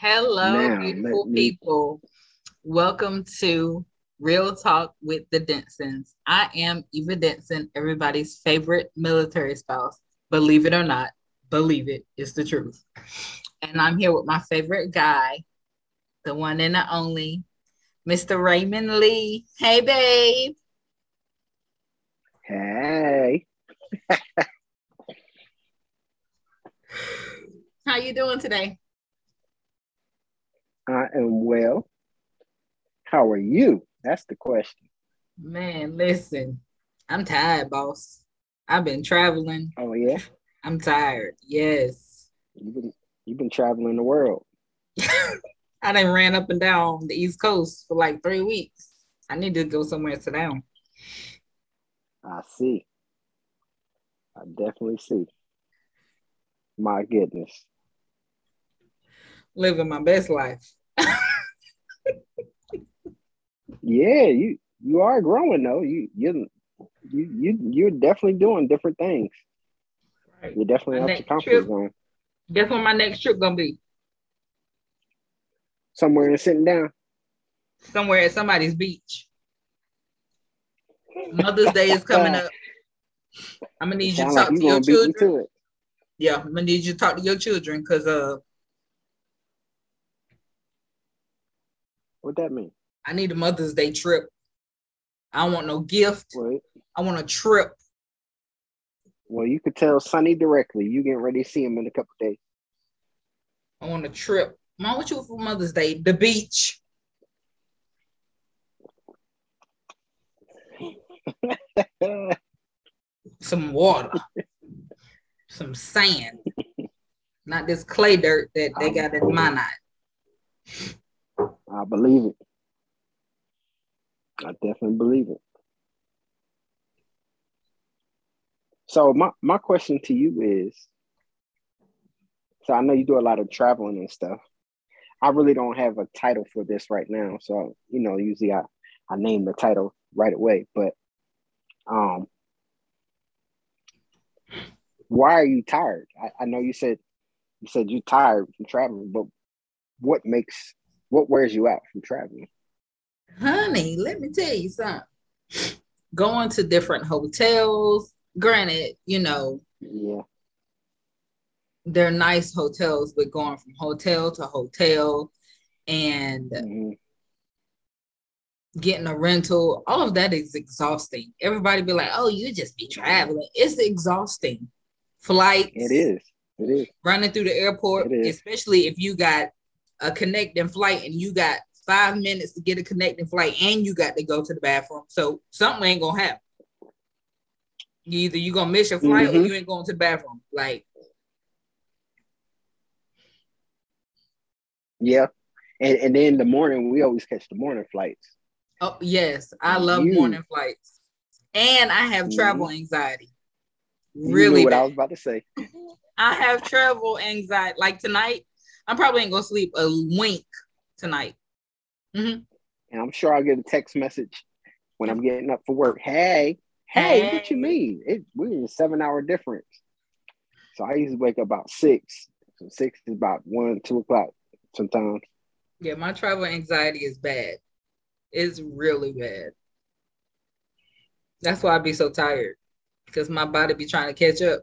Hello, Now, beautiful me- people. Welcome to Real Talk with the Densons. I am Eva Denson, everybody's favorite military spouse. Believe it or not, believe it, it's the truth. And I'm here with my favorite guy, the one and the only, Mr. Raymond Lee. Hey, babe. Hey, How you doing today? I am well. How are you? That's the question. Man, listen, I'm tired, boss. I've been traveling. Oh yeah, I'm tired. Yes. you've been you've been traveling the world. I done ran up and down the East Coast for like three weeks. I need to go somewhere to sit down. I see. I definitely see. My goodness. Living my best life. Yeah, you you are growing though. You you you you you're definitely doing different things. Right. You're definitely My out your comfort trip- zone. Guess when my next trip gonna be? Somewhere and sitting down. Somewhere at somebody's beach. Mother's Day is coming up. I'm gonna need you to talk like you to your gonna beat me children. to. Yeah, I'm gonna need you to talk to your children because uh What that mean? I need a Mother's Day trip. I don't want no gift. I want a trip. well, you could tell Sonny directly. You getting ready to see him in a couple days. I want a trip. Mom, what you want for Mother's Day? The beach. some water, some sand, not this clay dirt that they got in my Minot. I believe it. I definitely believe it. So my, my question to you is so I know you do a lot of traveling and stuff. I really don't have a title for this right now. So, you know, usually I, I name the title right away. But um why are you tired? I, I know you said you said you're tired from traveling, but what makes what wears you out from traveling? Honey, let me tell you something. Going to different hotels, granted, you know, Yeah. they're nice hotels, but going from hotel to hotel and Mhm. getting a rental, all of that is exhausting. Everybody be like, oh, you just be traveling. It's exhausting. Flights, It is. It is. running through the airport, especially if you got a connecting flight and you got five minutes to get a connecting flight and you got to go to the bathroom. So something ain't gonna happen. Either you gonna miss your flight or Mhm. you ain't going to the bathroom. Like, Yeah. And and then the morning we always catch the morning flights. oh yes, I love You- morning flights. And I have Mhm. travel anxiety. You Really knew what I was about to say. I have travel anxiety. Like tonight, I'm probably ain't gonna sleep a wink tonight. And I'm sure I'll get a text message when I'm getting up for work. Hey, hey, what you mean? It we're in a seven hour difference. So I usually wake up about six. So six is about one, two o'clock sometimes. Yeah, my travel anxiety is bad. It's really bad. That's why I be so tired because my body be trying to catch up.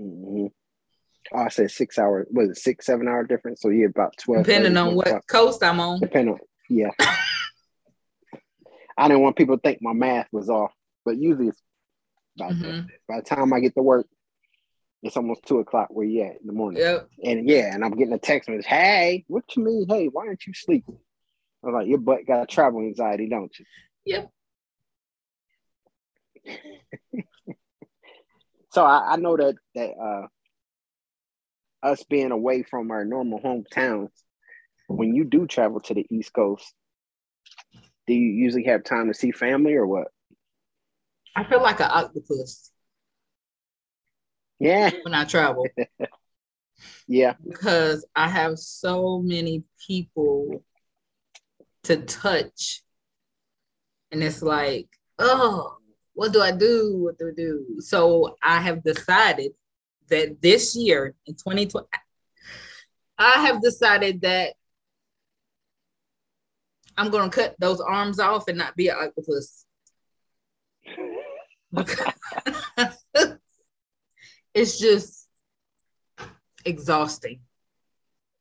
Mhm. Oh, I said six hour, was it six, seven hour difference? So yeah, about 12. Depending on what o'clock. coast I'm on. Depending on, yeah. I didn't want people to think my math was off, but usually it's about. Mhm. By the time I get to work, it's almost two o'clock where you at in the morning. Yep. And yeah, and I'm getting a text message, hey, what you mean? Hey, why aren't you sleeping? I'm like, your butt got travel anxiety, don't you? Yep. So I, I know that that uh us being away from our normal hometowns, when you do travel to the East Coast, do you usually have time to see family or what? I feel like an octopus Yeah, when I travel yeah, because I have so many people to touch. And it's like, oh, what do I do? What do I do? So I have decided that this year in 2020, I have decided that I'm gonna cut those arms off and not be an octopus. it's just exhausting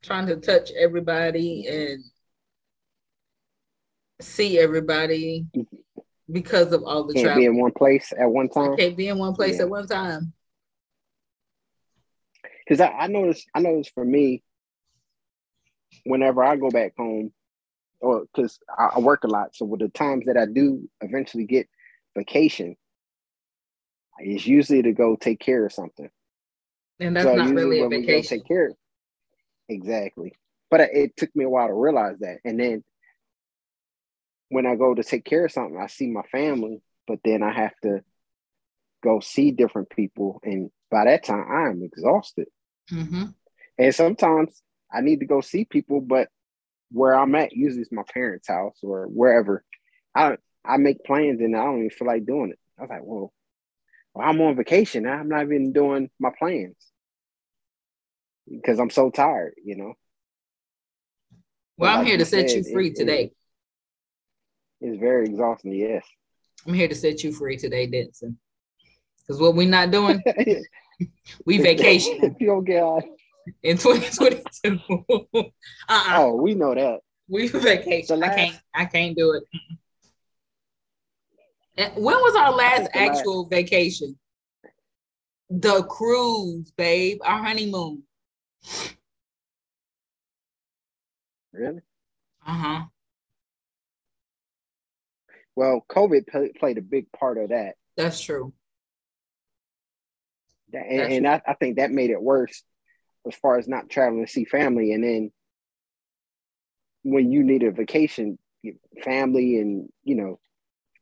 trying to touch everybody and see everybody because of all the can't travel. be in one place at one time. I can't be in one place yeah. at one time. Because I, I noticed, I noticed for me, whenever I go back home, or because I, I, work a lot, so with the times that I do eventually get vacation, it's usually to go take care of something. And that's so not really a vacation. take care. Exactly. But it took me a while to realize that. And then when I go to take care of something, I see my family, but then I have to go see different people. And by that time, I am exhausted. Mm-hmm. And sometimes I need to go see people, but where I'm at usually is my parents' house or wherever. I I make plans and I don't even feel like doing it. I was like, well, well I'm on vacation. I'm not even doing my plans because I'm so tired, you know. Well, I'm here to set said, you free it, today. It, it's very exhausting, yes. I'm here to set you free today, Denson. Because what we're not doing, we vacation. get on. In 2022. uh-uh. Oh, we know that. We vacation. Last, I can't I can't do it. when was our last actual last. vacation? The cruise, babe. Our honeymoon. Really? Uh huh. Well, COVID p- played a big part of that. That's true. That, and, and I, I think that made it worse as far as not traveling to see family. And then when you need a vacation, family and, you know,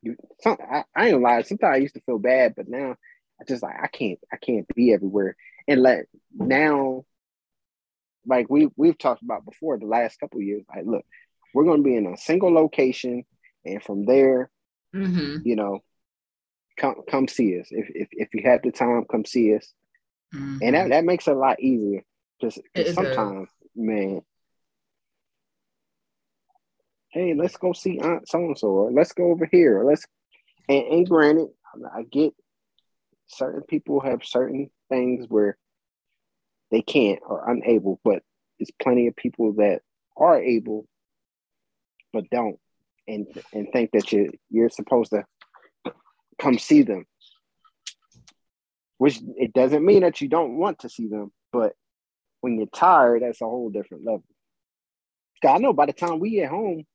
you, some, I, I ain't lie. Sometimes I used to feel bad, but now I just like, I can't, I can't be everywhere. And like now like we we've talked about before the last couple years. Like, look, we're going to be in a single location, and from there, mm-hmm. you know, come come see us if if if you have the time, come see us, mm-hmm. and that mm-hmm. that makes it a lot easier. Just sometimes, man. Hey, let's go see Aunt so and so, or let's go over here, let's. And, and granted, I get certain people have certain things where they can't or unable, but there's plenty of people that are able but don't and and think that you you're supposed to come see them. Which it doesn't mean that you don't want to see them, but when you're tired, that's a whole different level. I know by the time we get home,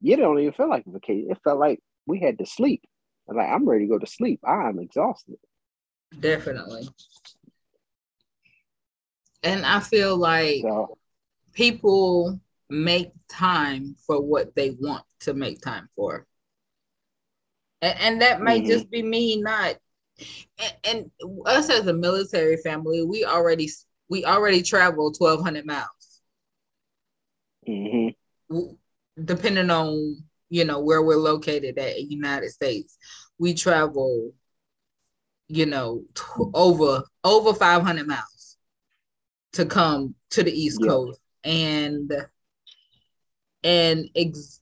you don't even feel like a vacation. It felt like we had to sleep. Like I'm ready to go to sleep. I'm exhausted. Definitely. And I feel like so, people make time for what they want to make time for. And, and that might mm-hmm. just be me not and, and, us as a military family, we already we already travel 1200 miles. Mm-hmm. Depending on you know where we're located at United States, we travel you know t- over over 500 miles to come to the East yeah. Coast and and ex-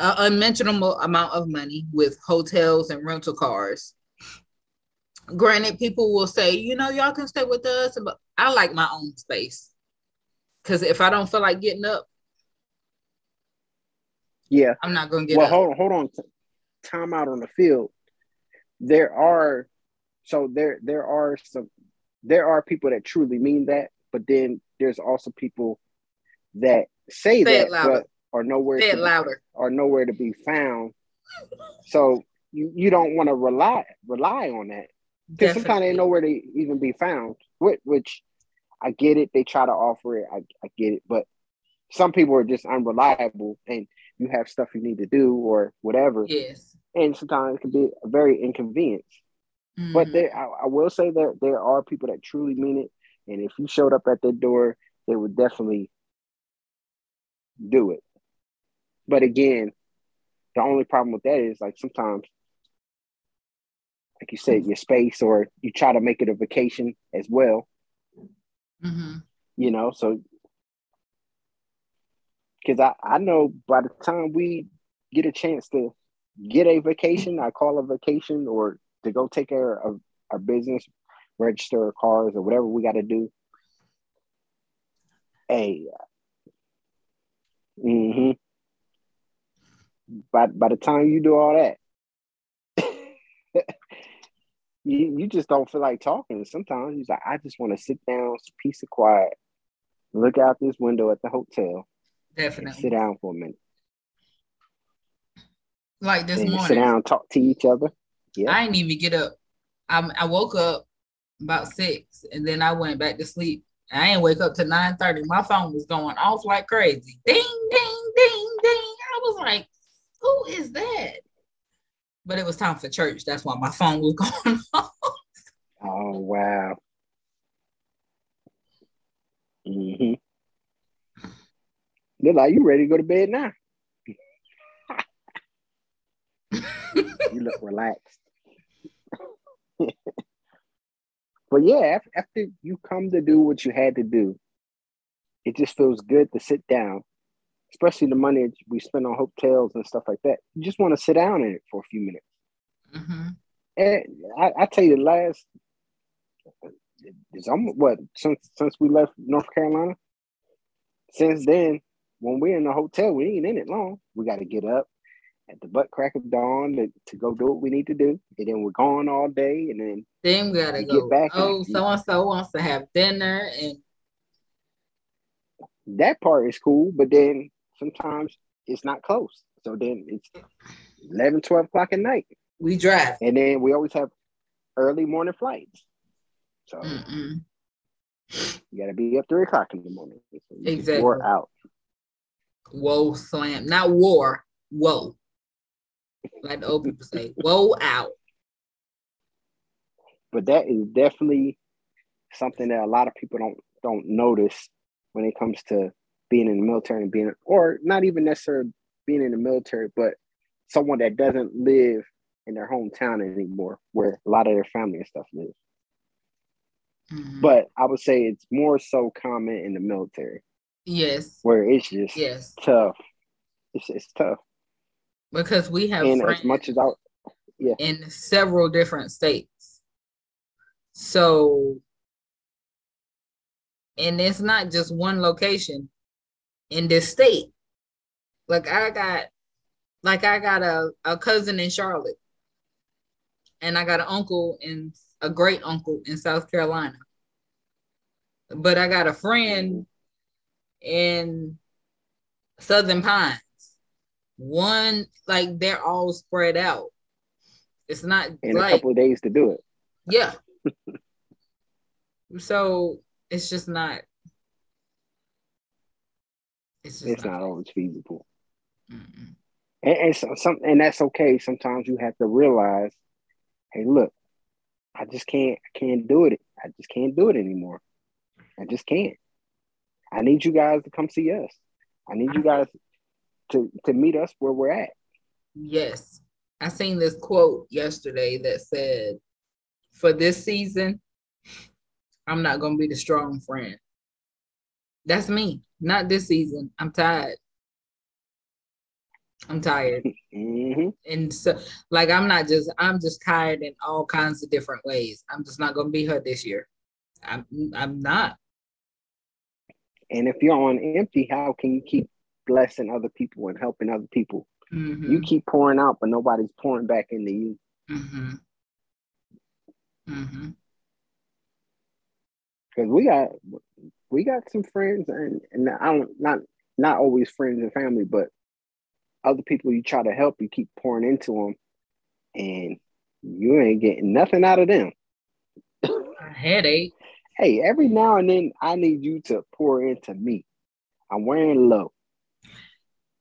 an unmentionable amount of money with hotels and rental cars. Granted, people will say, you know, y'all can stay with us, but I like my own space. Cause if I don't feel like getting up, yeah, I'm not gonna get well, up. hold on, hold on. Time out on the field. There are so there there are some there are people that truly mean that, but then there's also people that say, say that but are nowhere say to louder. Be, nowhere to be found. So you, you don't want to rely rely on that because sometimes they nowhere to even be found. Which, which I get it. They try to offer it. I, I get it, but some people are just unreliable, and you have stuff you need to do or whatever. Yes. And sometimes it can be a very inconvenience. Mm-hmm. But there, I, I, will say that there are people that truly mean it, and if you showed up at their door, they would definitely do it. But again, the only problem with that is like sometimes, like you said, your space, or you try to make it a vacation as well. Mm-hmm. You know, so because I, I know by the time we get a chance to get a vacation, I call a vacation or to go take care of our business, register our cars or whatever we got to do. Hey, mm-hmm. By by the time you do all that, you you just don't feel like talking. Sometimes he's like, I just want to sit down, peace and quiet, look out this window at the hotel, definitely sit down for a minute. Like this and morning, sit down, talk to each other. Yeah, I didn't even get up. I I woke up about six, and then I went back to sleep. I didn't wake up to nine thirty. My phone was going off like crazy. Ding, ding, ding, ding. I was like, "Who is that?" but it was time for church. That's why my phone was going off. Oh wow. Mm-hmm. They're like, you ready to go to bed now? you look relaxed. but yeah, after you come to do what you had to do, it just feels good to sit down especially the money we spend on hotels and stuff like that. You just want to sit down in it for a few minutes. Mm-hmm. And I, I, tell you, the last it's almost what since since we left North Carolina. Since then, when we're in the hotel, we ain't in it long. We got to get up at the butt crack of dawn to, to go do what we need to do, and then we're gone all day, and then then we gotta go. Get back oh, so and so wants to have dinner, and that part is cool. But then sometimes it's not close. So then it's 11, 12 o'clock at night. We drive. And then we always have early morning flights. So Mm-mm. you got to be up three o'clock in the morning. So exactly. War out. Whoa, slam. Not war. Whoa. Like the old people say, whoa out. But that is definitely something that a lot of people don't don't notice when it comes to being in the military and being, or not even necessarily being in the military, but someone that doesn't live in their hometown anymore, where a lot of their family and stuff lives. Mm-hmm. But I would say it's more so common in the military. Yes. Where it's just yes. tough. It's it's tough. Because we have and as much as I yeah in several different states. So and it's not just one location in this state. Like I got like I got a, a cousin in Charlotte. And I got an uncle and a great uncle in South Carolina. But I got a friend in Southern Pines. One, like they're all spread out. It's not in like, a couple of days to do it. Yeah. so it's just not it's, it's not, not always feasible. Mm-mm. And, and so, some and that's okay. Sometimes you have to realize, hey, look, I just can't I can't do it. I just can't do it anymore. I just can't. I need you guys to come see us. I need you guys to to meet us where we're at. Yes. I seen this quote yesterday that said, for this season, I'm not gonna be the strong friend. That's me. Not this season. I'm tired. I'm tired. Mm-hmm. And so like I'm not just I'm just tired in all kinds of different ways. I'm just not gonna be her this year. I'm I'm not. And if you're on empty, how can you keep blessing other people and helping other people? Mm-hmm. You keep pouring out, but nobody's pouring back into you. Mm-hmm. Mm-hmm. Because we got we got some friends, and, and I don't not not always friends and family, but other people you try to help, you keep pouring into them, and you ain't getting nothing out of them. A headache. Hey, every now and then I need you to pour into me. I'm wearing low.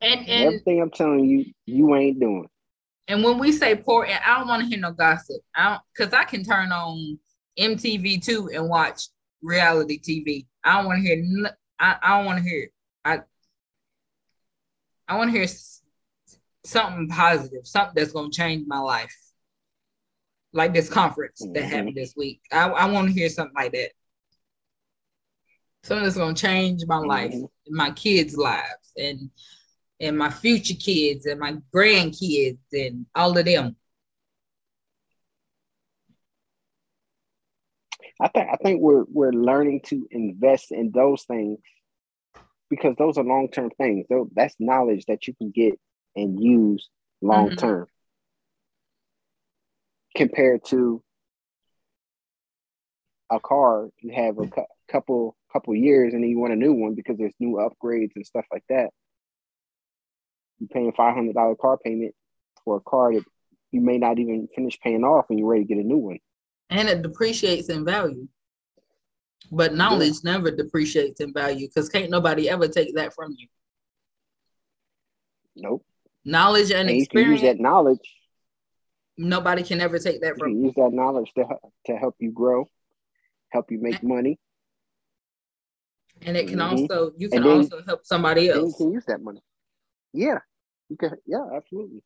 And, and, everything I'm telling you, you ain't doing. And when we say pour in, I don't want to hear no gossip. I don't because I can turn on MTV too and watch reality TV. I don't want to hear. I, I don't want to hear. I I want to hear something positive, something that's gonna change my life, like this conference mm-hmm. that happened this week. I, I want to hear something like that. Something that's gonna change my life, Mm-hmm. my kids' lives, and and my future kids and my grandkids and all of them. I think I think we're we're learning to invest in those things because those are long term things. Tho- That's knowledge that you can get and use mm-hmm. long term compared to a car you have a cou- couple couple years and then you want a new one because there's new upgrades and stuff like that. You're paying five hundred dollar car payment for a car that you may not even finish paying off and you're ready to get a new one. And it depreciates in value. But knowledge never depreciates in value because can't nobody ever take that from you. Nope. Knowledge and And you can use that knowledge nobody can ever take that from you. use that knowledge to to help you grow, help you make money. And it can Mhm. also you can then- also help somebody Then you else. can use that money. Yeah, you can. Yeah, absolutely.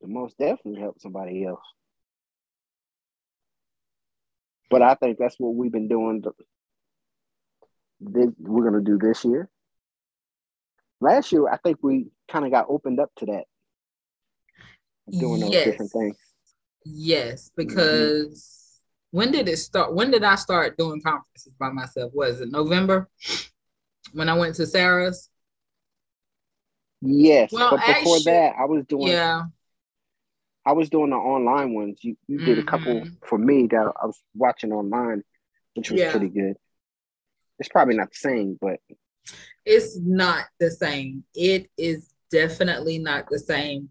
To most definitely help somebody else. But I think that's what we've been doing. th- This, we're gonna do this year. Last year, I think we kind of got opened up to that, doing those Yes. different things. Yes, mm-hmm. because when did it start? When did I start doing conferences by myself? Was it November when I went to Sarah's? Yes, Well, but before actually- that, I was doing. Yeah. I was doing the online ones. You you did a couple Mhm. for me that I was watching online, which was Yeah. pretty good. It's probably not the same, but It's not the same. It is definitely not the same.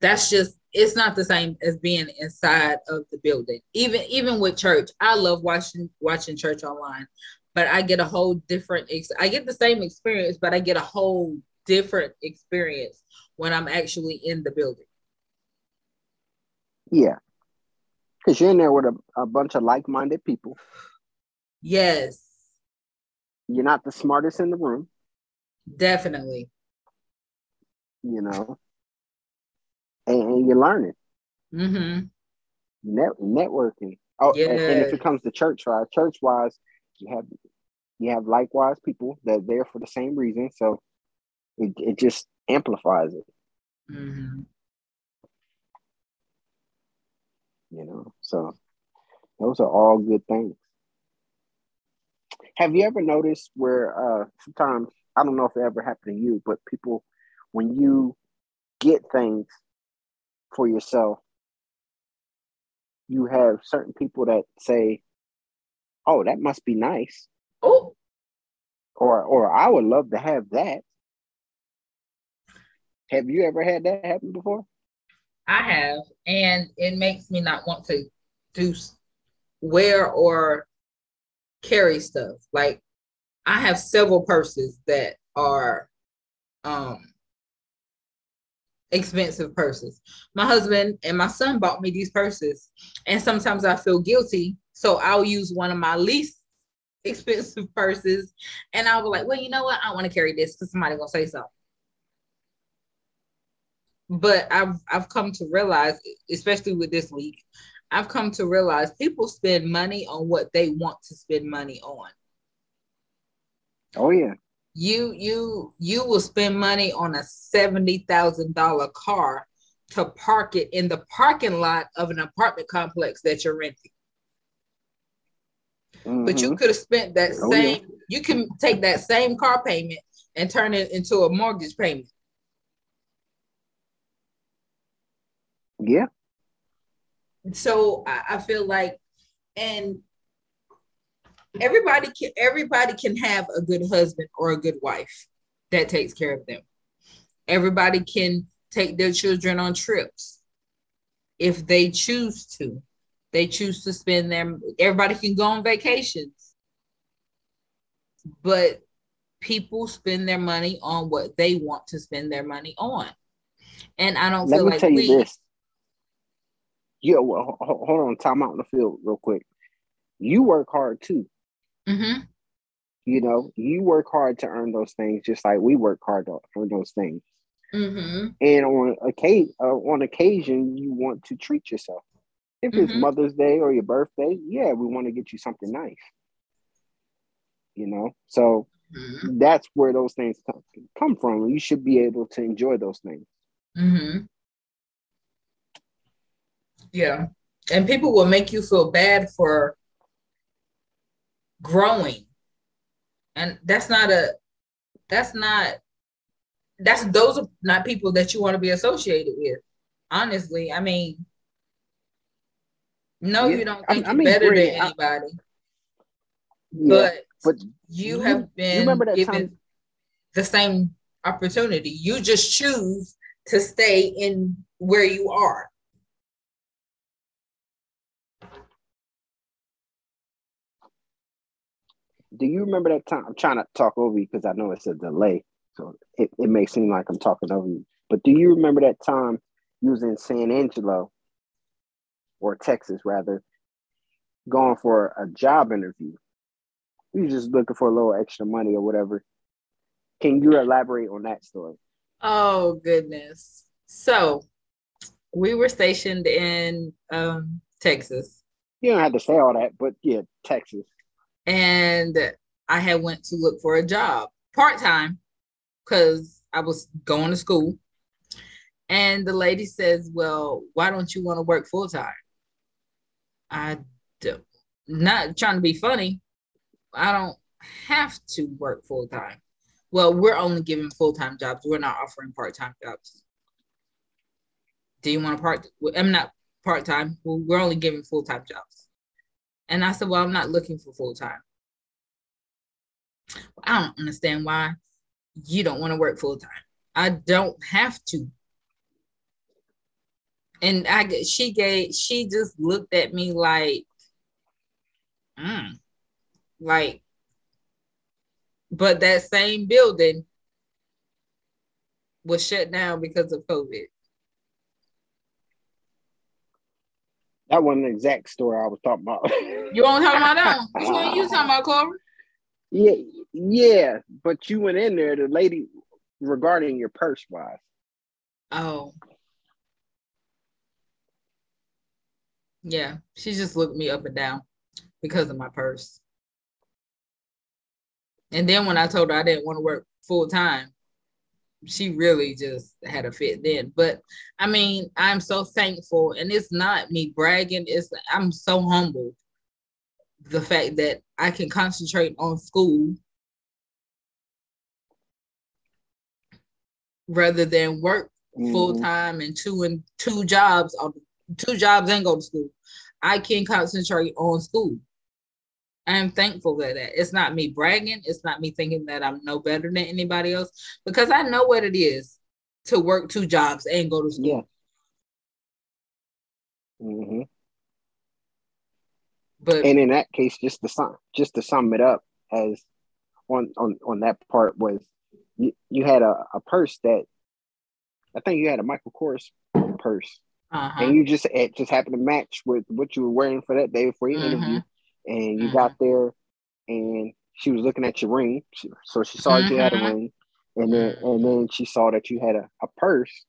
That's just it's not the same as being inside of the building. Even even with church, I love watching watching church online, but I get a whole different ex- I get the same experience, but I get a whole different experience when I'm actually in the building. Yeah, because you're in there with a, a bunch of like-minded people. Yes, You're not the smartest in the room, definitely. you know, and, and you're learning, Mm hmm net, networking. Oh, and, and if it comes to church wise, church wise, you have you have likewise people that are there for the same reason, so it it just amplifies it. hmm you know. So those are all good things. Have you ever noticed where uh sometimes I don't know if it ever happened to you, but people when you get things for yourself, you have certain people that say, Oh, that must be nice, Oh, or or I would love to have that. Have you ever had that happen before? I have, and it makes me not want to do wear or carry stuff. Like I have several purses that are um expensive purses. My husband and my son bought me these purses, and sometimes I feel guilty, so I'll use one of my least expensive purses, and I'll be like, "Well, you know what? I want to carry this because somebody gonna say something." But I've I've come to realize, especially with this week, I've come to realize people spend money on what they want to spend money on. Oh yeah. You you you will spend money on a seventy thousand dollar car to park it in the parking lot of an apartment complex that you're renting. But you Mhm. could have spent that Oh, yeah. same. You can take that same car payment and turn it into a mortgage payment. Yeah. so I, I feel like and everybody can everybody can have a good husband or a good wife that takes care of them everybody can take their children on trips if they choose to they choose to spend them everybody can go on vacations but people spend their money on what they want to spend their money on and i don't Let feel like we this. Yeah, well, ho- ho- hold on, time out in the field real quick. You work hard too. Mhm. You know, you work hard to earn those things, just like we work hard to earn those things. Mhm. And on occasion, uh, on occasion, you want to treat yourself. If it's Mhm. Mother's Day or your birthday, yeah, we want to get you something nice. you know. So mm-hmm. that's where those things come, come from. You should be able to enjoy those things. Yeah. And people will make you feel bad for growing. And that's not a that's not that's those are not people that you want to be associated with. Honestly, I mean, no, yeah. you don't think I, I mean, you're better than anybody. I, but, but you, you have been you given time? the same opportunity. You just choose to stay in where you are. Do you remember that time? I'm trying to talk over you because I know it's a delay. So it, it may seem like I'm talking over you. But do you remember that time you was in San Angelo or Texas rather, going for a job interview? You just looking for a little extra money or whatever. Can you elaborate on that story? Oh goodness. So we were stationed in um, Texas. You don't have to say all that, but yeah, Texas. And I had went to look for a job part time because I was going to school. And the lady says, Well, why don't you want to work full time? I do not trying to be funny. I don't have to work full time. Well, we're only giving full time jobs. We're not offering part time jobs. Do you want a part? I'm not part time. we're only giving full time jobs. And I said, Well, I'm not looking for full time. I don't understand why you don't want to work full time. I don't have to. And I she gave she just looked at me like, mm, like, but that same building was shut down because of COVID. That wasn't the exact story I was talking about. you want to talk about that? Which one you talking about, Corey? Yeah, yeah, but you went in there, the lady regarding your purse wise. Oh. Yeah, she just looked me up and down because of my purse. And then when I told her I didn't want to work full time, she really just had a fit then. But I mean, I'm so thankful, and it's not me bragging. It's I'm so humbled the fact that I can concentrate on school rather than work mm-hmm. full time and two and two jobs on two jobs and go to school. I can concentrate on school. I'm thankful for that. It's not me bragging. It's not me thinking that I'm no better than anybody else because I know what it is to work two jobs and go to school. Yeah. Mm-hmm. But and in that case, just to sum just to sum it up, as on on on that part was you, you had a, a purse that I think you had a Michael Kors purse, uh-huh. and you just it just happened to match with what you were wearing for that day for your mm-hmm. interview, and you mm-hmm. got there, and she was looking at your ring, so she saw mm-hmm. you had a mm-hmm. ring, and then and then she saw that you had a, a purse,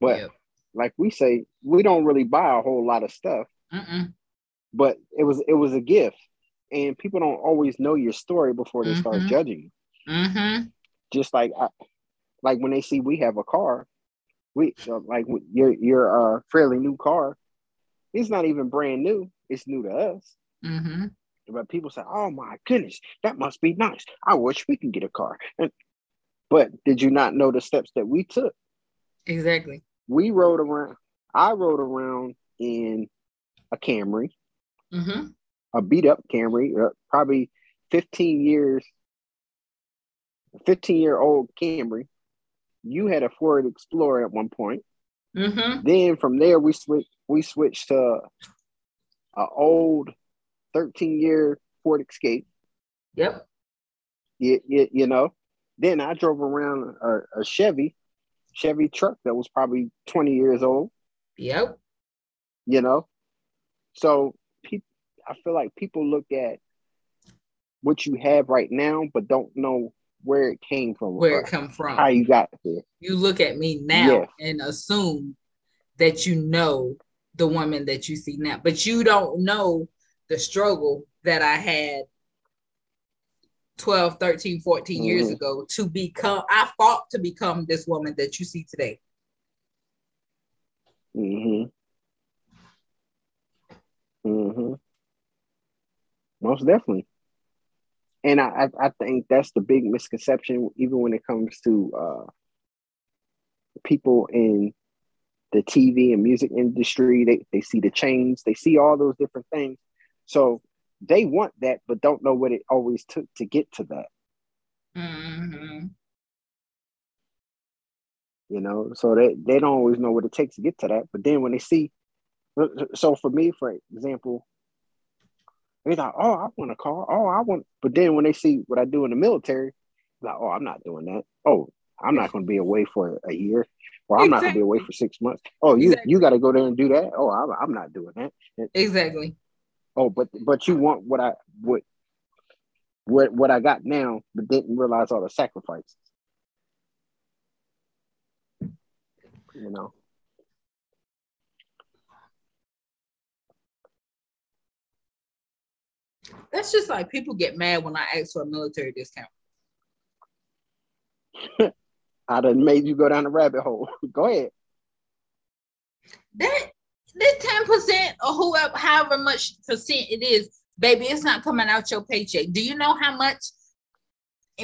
but yep. like we say, we don't really buy a whole lot of stuff. Mm-mm but it was it was a gift and people don't always know your story before they mm-hmm. start judging you mm-hmm. just like I, like when they see we have a car we like your your uh fairly new car it's not even brand new it's new to us mm-hmm. but people say oh my goodness that must be nice i wish we could get a car and, but did you not know the steps that we took exactly we rode around i rode around in a camry mm-hmm. a beat up Camry, uh, probably 15 years, 15 year old Camry. You had a Ford Explorer at one point. Mm-hmm. Then from there we switched we switched to a old 13 year Ford Escape. Yep. You, you, you know, then I drove around a, a Chevy, Chevy truck that was probably 20 years old. Yep. You know, so I feel like people look at what you have right now, but don't know where it came from. Where it come from. How you got there. You look at me now and assume that you know the woman that you see now, but you don't know the struggle that I had 12, 13, 14 mm-hmm. years ago to become, I fought to become this woman that you see today. Mm-hmm. Mm-hmm. Most definitely. And I, I think that's the big misconception, even when it comes to uh, people in the TV and music industry. They, they see the chains, they see all those different things. So they want that, but don't know what it always took to get to that. Mm-hmm. You know, so they, they don't always know what it takes to get to that. But then when they see, so for me, for example, they thought, oh, I want a car. Oh, I want. But then when they see what I do in the military, like, oh, I'm not doing that. Oh, I'm not going to be away for a year, or I'm exactly. not going to be away for six months. Oh, you exactly. you got to go there and do that. Oh, I'm, I'm not doing that. Exactly. Oh, but but you want what I what what what I got now, but didn't realize all the sacrifices. You know. That's just like people get mad when I ask for a military discount. I done made you go down the rabbit hole. go ahead. That this 10% or whoever however much percent it is, baby, it's not coming out your paycheck. Do you know how much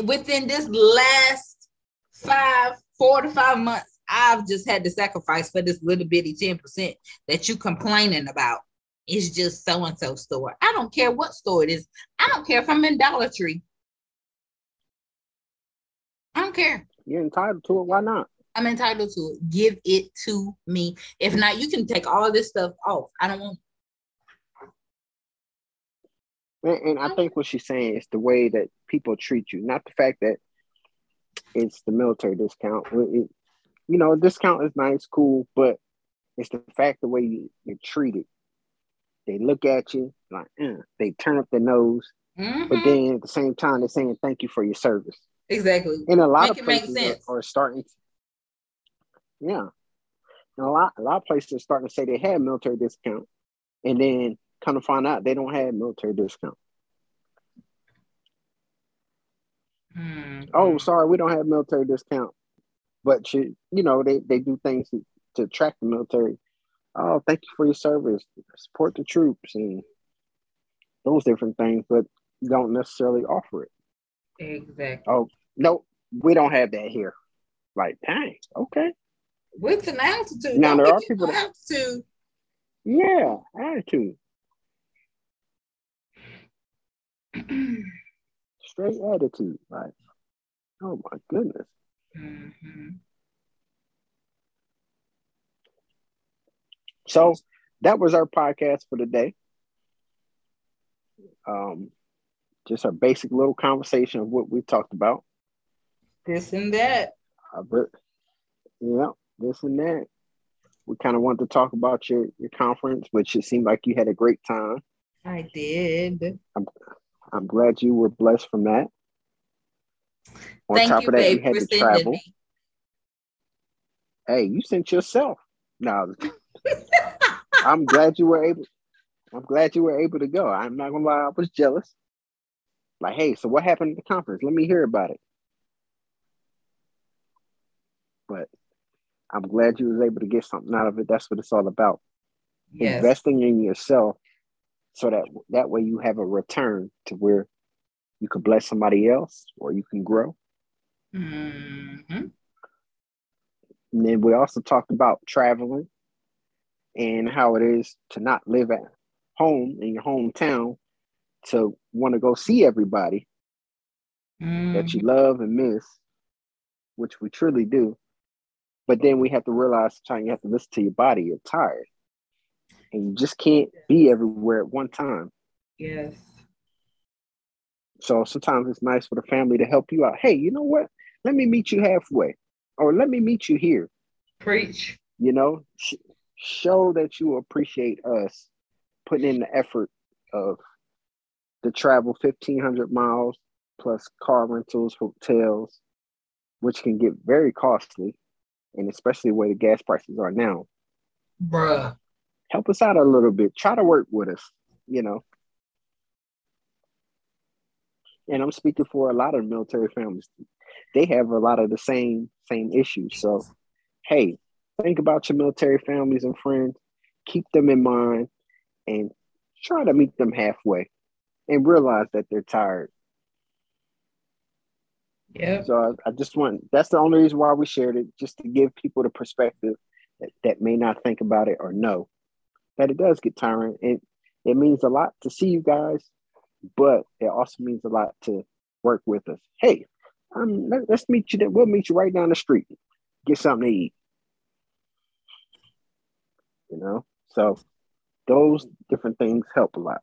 within this last five, four to five months, I've just had to sacrifice for this little bitty 10% that you complaining about? It's just so and so store. I don't care what store it is. I don't care if I'm in Dollar Tree. I don't care. You're entitled to it. Why not? I'm entitled to it. Give it to me. If not, you can take all this stuff off. I don't want. And, and I think what she's saying is the way that people treat you, not the fact that it's the military discount. It, you know, discount is nice, cool, but it's the fact the way you, you're treated. They look at you like, eh, they turn up their nose, mm-hmm. but then at the same time, they're saying thank you for your service. Exactly. And a lot make of places are, are, starting. Yeah, and a lot a lot of places are starting to say they have military discount, and then kind of find out they don't have military discount. Mm-hmm. Oh, sorry, we don't have military discount, but you you know they they do things to, to attract the military oh, thank you for your service, support the troops, and those different things, but don't necessarily offer it. Exactly. Oh, no, we don't have that here. Like, dang, okay. With an altitude. Now, there are people that. Altitude. Yeah, attitude. Straight attitude. Like, oh my goodness. Mm-hmm. So that was our podcast for today. Um, just a basic little conversation of what we talked about. This and that. Uh, but, yeah, this and that. We kind of wanted to talk about your your conference, which it seemed like you had a great time. I did. I'm, I'm glad you were blessed from that. On Thank top you, of that, babe, you had to travel. Me. Hey, you sent yourself. Now I'm glad you were able. I'm glad you were able to go. I'm not gonna lie, I was jealous. Like, hey, so what happened at the conference? Let me hear about it. But I'm glad you was able to get something out of it. That's what it's all about. Yes. Investing in yourself so that that way you have a return to where you can bless somebody else or you can grow. Mm-hmm. And then we also talked about traveling and how it is to not live at home in your hometown to want to go see everybody mm. that you love and miss, which we truly do. But then we have to realize sometimes you have to listen to your body, you're tired. And you just can't be everywhere at one time. Yes. So sometimes it's nice for the family to help you out. Hey, you know what? Let me meet you halfway, or let me meet you here. Preach. You know, show that you appreciate us putting in the effort of the travel 1500 miles plus car rentals hotels which can get very costly and especially where the gas prices are now bruh help us out a little bit try to work with us you know and I'm speaking for a lot of military families. They have a lot of the same same issues. So, hey, think about your military families and friends. Keep them in mind, and try to meet them halfway, and realize that they're tired. Yeah. So I, I just want that's the only reason why we shared it, just to give people the perspective that, that may not think about it or know that it does get tiring. And it means a lot to see you guys, but it also means a lot to work with us. Hey, um, let, us meet you. We'll meet you right down the street. Get something to eat. You know, so those different things help a lot.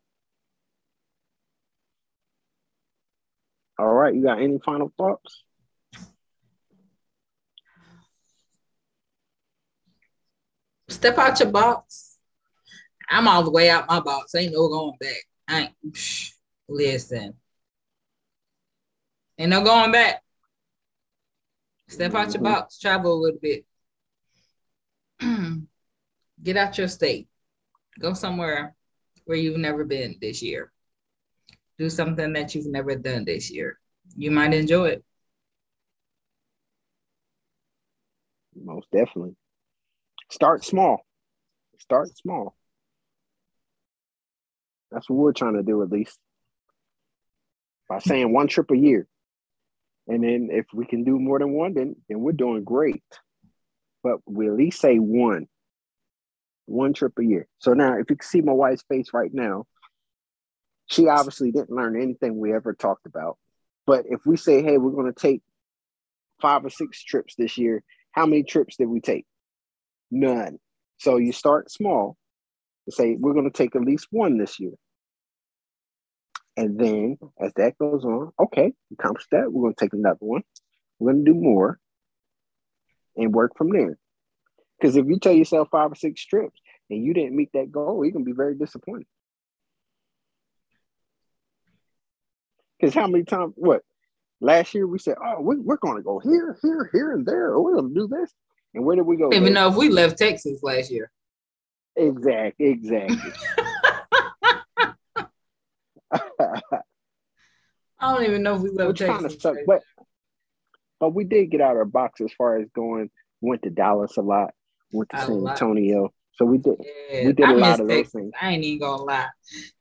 All right, you got any final thoughts? Step out your box. I'm all the way out my box. Ain't no going back. I ain't psh, listen. Ain't no going back. Step out your box, travel a little bit. Get out your state. Go somewhere where you've never been this year. Do something that you've never done this year. You might enjoy it. Most definitely. Start small. Start small. That's what we're trying to do, at least. By saying one trip a year. And then if we can do more than one, then, then we're doing great. But we at least say one. One trip a year. So now if you can see my wife's face right now, she obviously didn't learn anything we ever talked about. But if we say, hey, we're going to take five or six trips this year, how many trips did we take? None. So you start small and say, we're going to take at least one this year. And then as that goes on, okay, accomplish that. We're going to take another one. We're going to do more and work from there. Because if you tell yourself five or six trips and you didn't meet that goal, you're going to be very disappointed. Because how many times, what, last year we said, oh, we, are going to go here, here, here, and there. Or we're going to do this. And where did we go? Even know if we left Texas last year. Exactly, exactly. I don't even know if we left Which Texas. Suck, but but we did get out of our box as far as going. Went to Dallas a lot. Went to San Antonio. So we did. Yeah, we did I a lot of Texas. those things. I ain't even gonna lie.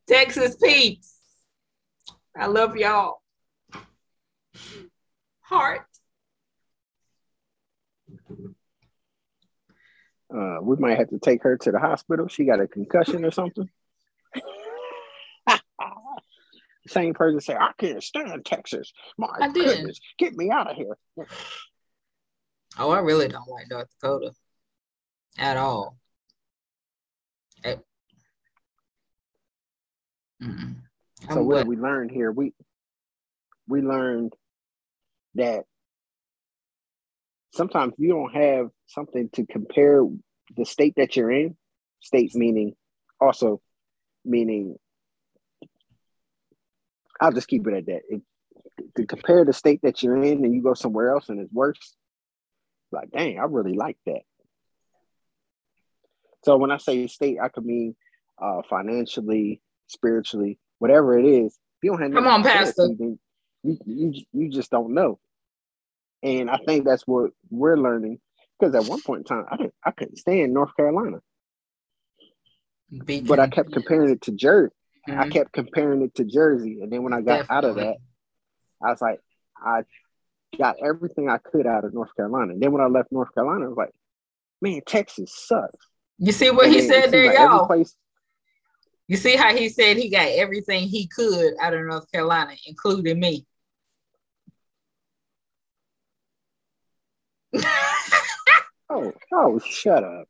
Texas peeps, I love y'all. Heart. Uh, we might have to take her to the hospital. She got a concussion or something. Same person say, I can't stand Texas. My I goodness, get me out of here. Oh, I really don't like North Dakota at all. It, so what we learned here? We we learned that sometimes you don't have something to compare the state that you're in, states meaning also meaning I'll just keep it at that. If, to compare the state that you're in and you go somewhere else and it's worse, like dang, I really like that. So when I say state, I could mean uh, financially, spiritually, whatever it is. If you don't have come on, Pastor. You, you you just don't know. And I think that's what we're learning because at one point in time, I didn't, I couldn't stand North Carolina, but I kept comparing it to Jersey. Mm-hmm. I kept comparing it to Jersey, and then when I got Definitely. out of that, I was like, I got everything I could out of North Carolina. And then when I left North Carolina, I was like, man, Texas sucks. You see what and he said there, like y'all. Place, you see how he said he got everything he could out of North Carolina, including me. oh, oh, shut up.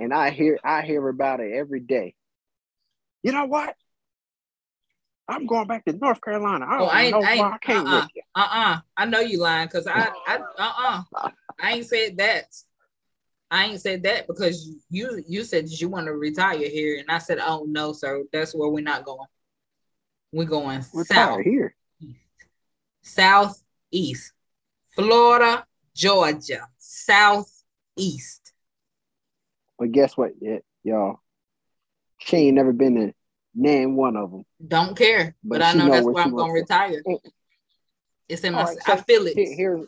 and I hear I hear about it every day. You know what? I'm going back to North Carolina. I oh, don't oh, I know I why I can't uh-uh, uh-uh. I know you lying because I, I uh-uh. I ain't said that. I ain't said that because you you said you want to retire here, and I said, "Oh no, sir, that's where we're not going. We're going retire south here, southeast, Florida, Georgia, southeast." But guess what, y'all? She ain't never been to name one of them. Don't care, but, but I know, know that's where I'm gonna retire. It's in my. Right, so I feel it. Here's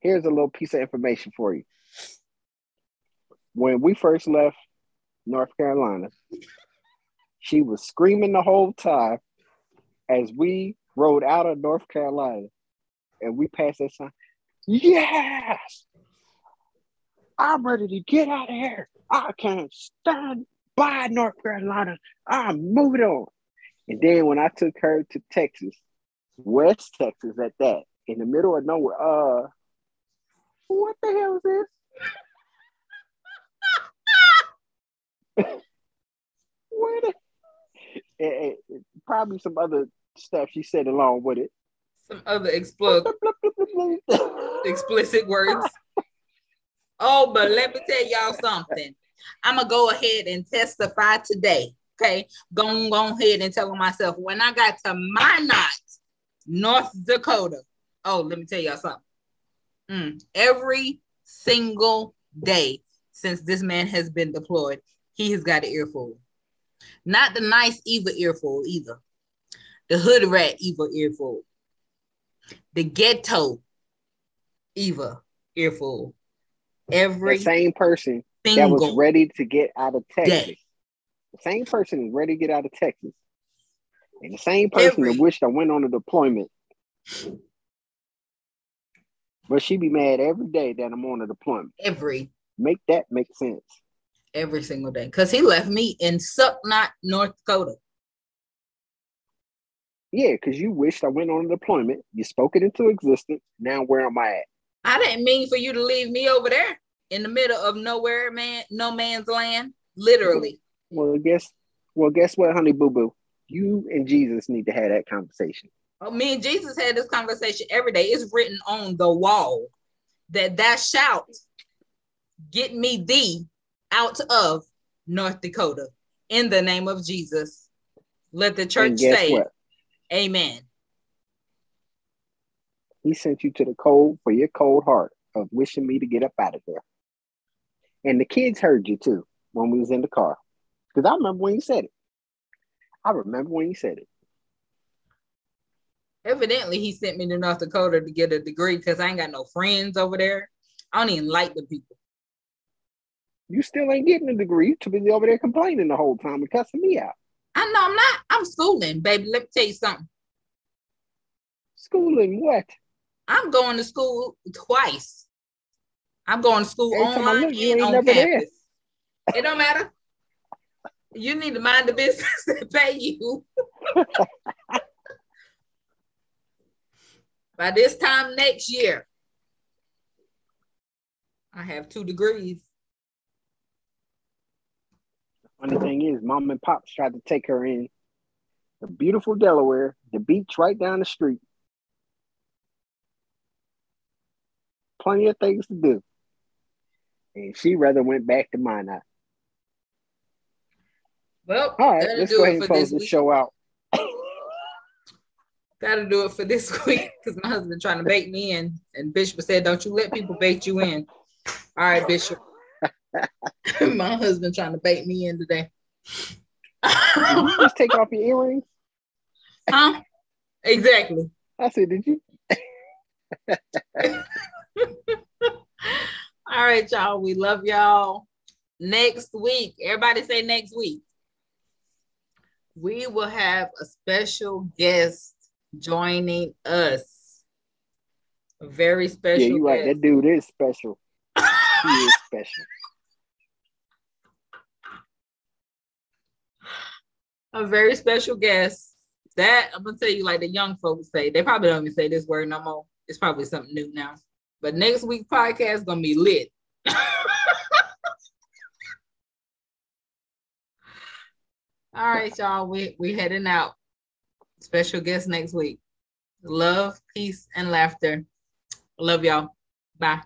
here's a little piece of information for you. When we first left North Carolina, she was screaming the whole time as we rode out of North Carolina and we passed that sign. Yes, I'm ready to get out of here. I can't stand by North Carolina. I'm moving on. And then when I took her to Texas, West Texas at that, in the middle of nowhere, uh, what the hell is this? what? it, it, probably some other stuff she said along with it. Some other explode explicit words. Oh, but let me tell y'all something. I'm gonna go ahead and testify today. Okay, go go ahead and tell myself when I got to Minot, North Dakota. Oh, let me tell y'all something. Mm, every single day since this man has been deployed, he has got an earful. Not the nice Eva earful either. The hood rat Eva earful. The ghetto Eva earful. Every the same person that was ready to get out of Texas. Day. The same person is ready to get out of Texas. And the same person Every. that wished I went on a deployment. But she be mad every day that I'm on a deployment. Every. Make that make sense. Every single day. Because he left me in Sucknot, North Dakota. Yeah, because you wished I went on a deployment. You spoke it into existence. Now where am I at? I didn't mean for you to leave me over there in the middle of nowhere, man, no man's land, literally. Well, guess, well, guess what, honey boo boo, you and Jesus need to have that conversation. Me and Jesus had this conversation every day. It's written on the wall that that shout, get me thee out of North Dakota in the name of Jesus. Let the church say, what? Amen. He sent you to the cold for your cold heart of wishing me to get up out of there. And the kids heard you too when we was in the car. Because I remember when you said it. I remember when you said it. Evidently, he sent me to North Dakota to get a degree because I ain't got no friends over there. I don't even like the people. You still ain't getting a degree. You to be over there complaining the whole time and cussing me out. I know I'm not. I'm schooling, baby. Let me tell you something. Schooling what? I'm going to school twice. I'm going to school Every online look, and on campus. There. It don't matter. You need to mind the business that pay you. By this time next year, I have two degrees. The funny thing is, mom and pops tried to take her in the beautiful Delaware, the beach right down the street. Plenty of things to do and she rather went back to Minot. Well, all right, let's go ahead and close the show out. That'll do it for this week because my husband trying to bait me in, and Bishop said, "Don't you let people bait you in." All right, Bishop. my husband trying to bait me in today. just take off your earrings? Huh? Exactly. I said, did you? All right, y'all. We love y'all. Next week, everybody say next week. We will have a special guest joining us. A very special. Yeah, you're right. That dude is special. he is special. A very special guest. That I'm gonna tell you, like the young folks say, they probably don't even say this word no more. It's probably something new now. But next week's podcast is gonna be lit. All right, y'all. We we heading out. Special guest next week. Love, peace, and laughter. Love y'all. Bye.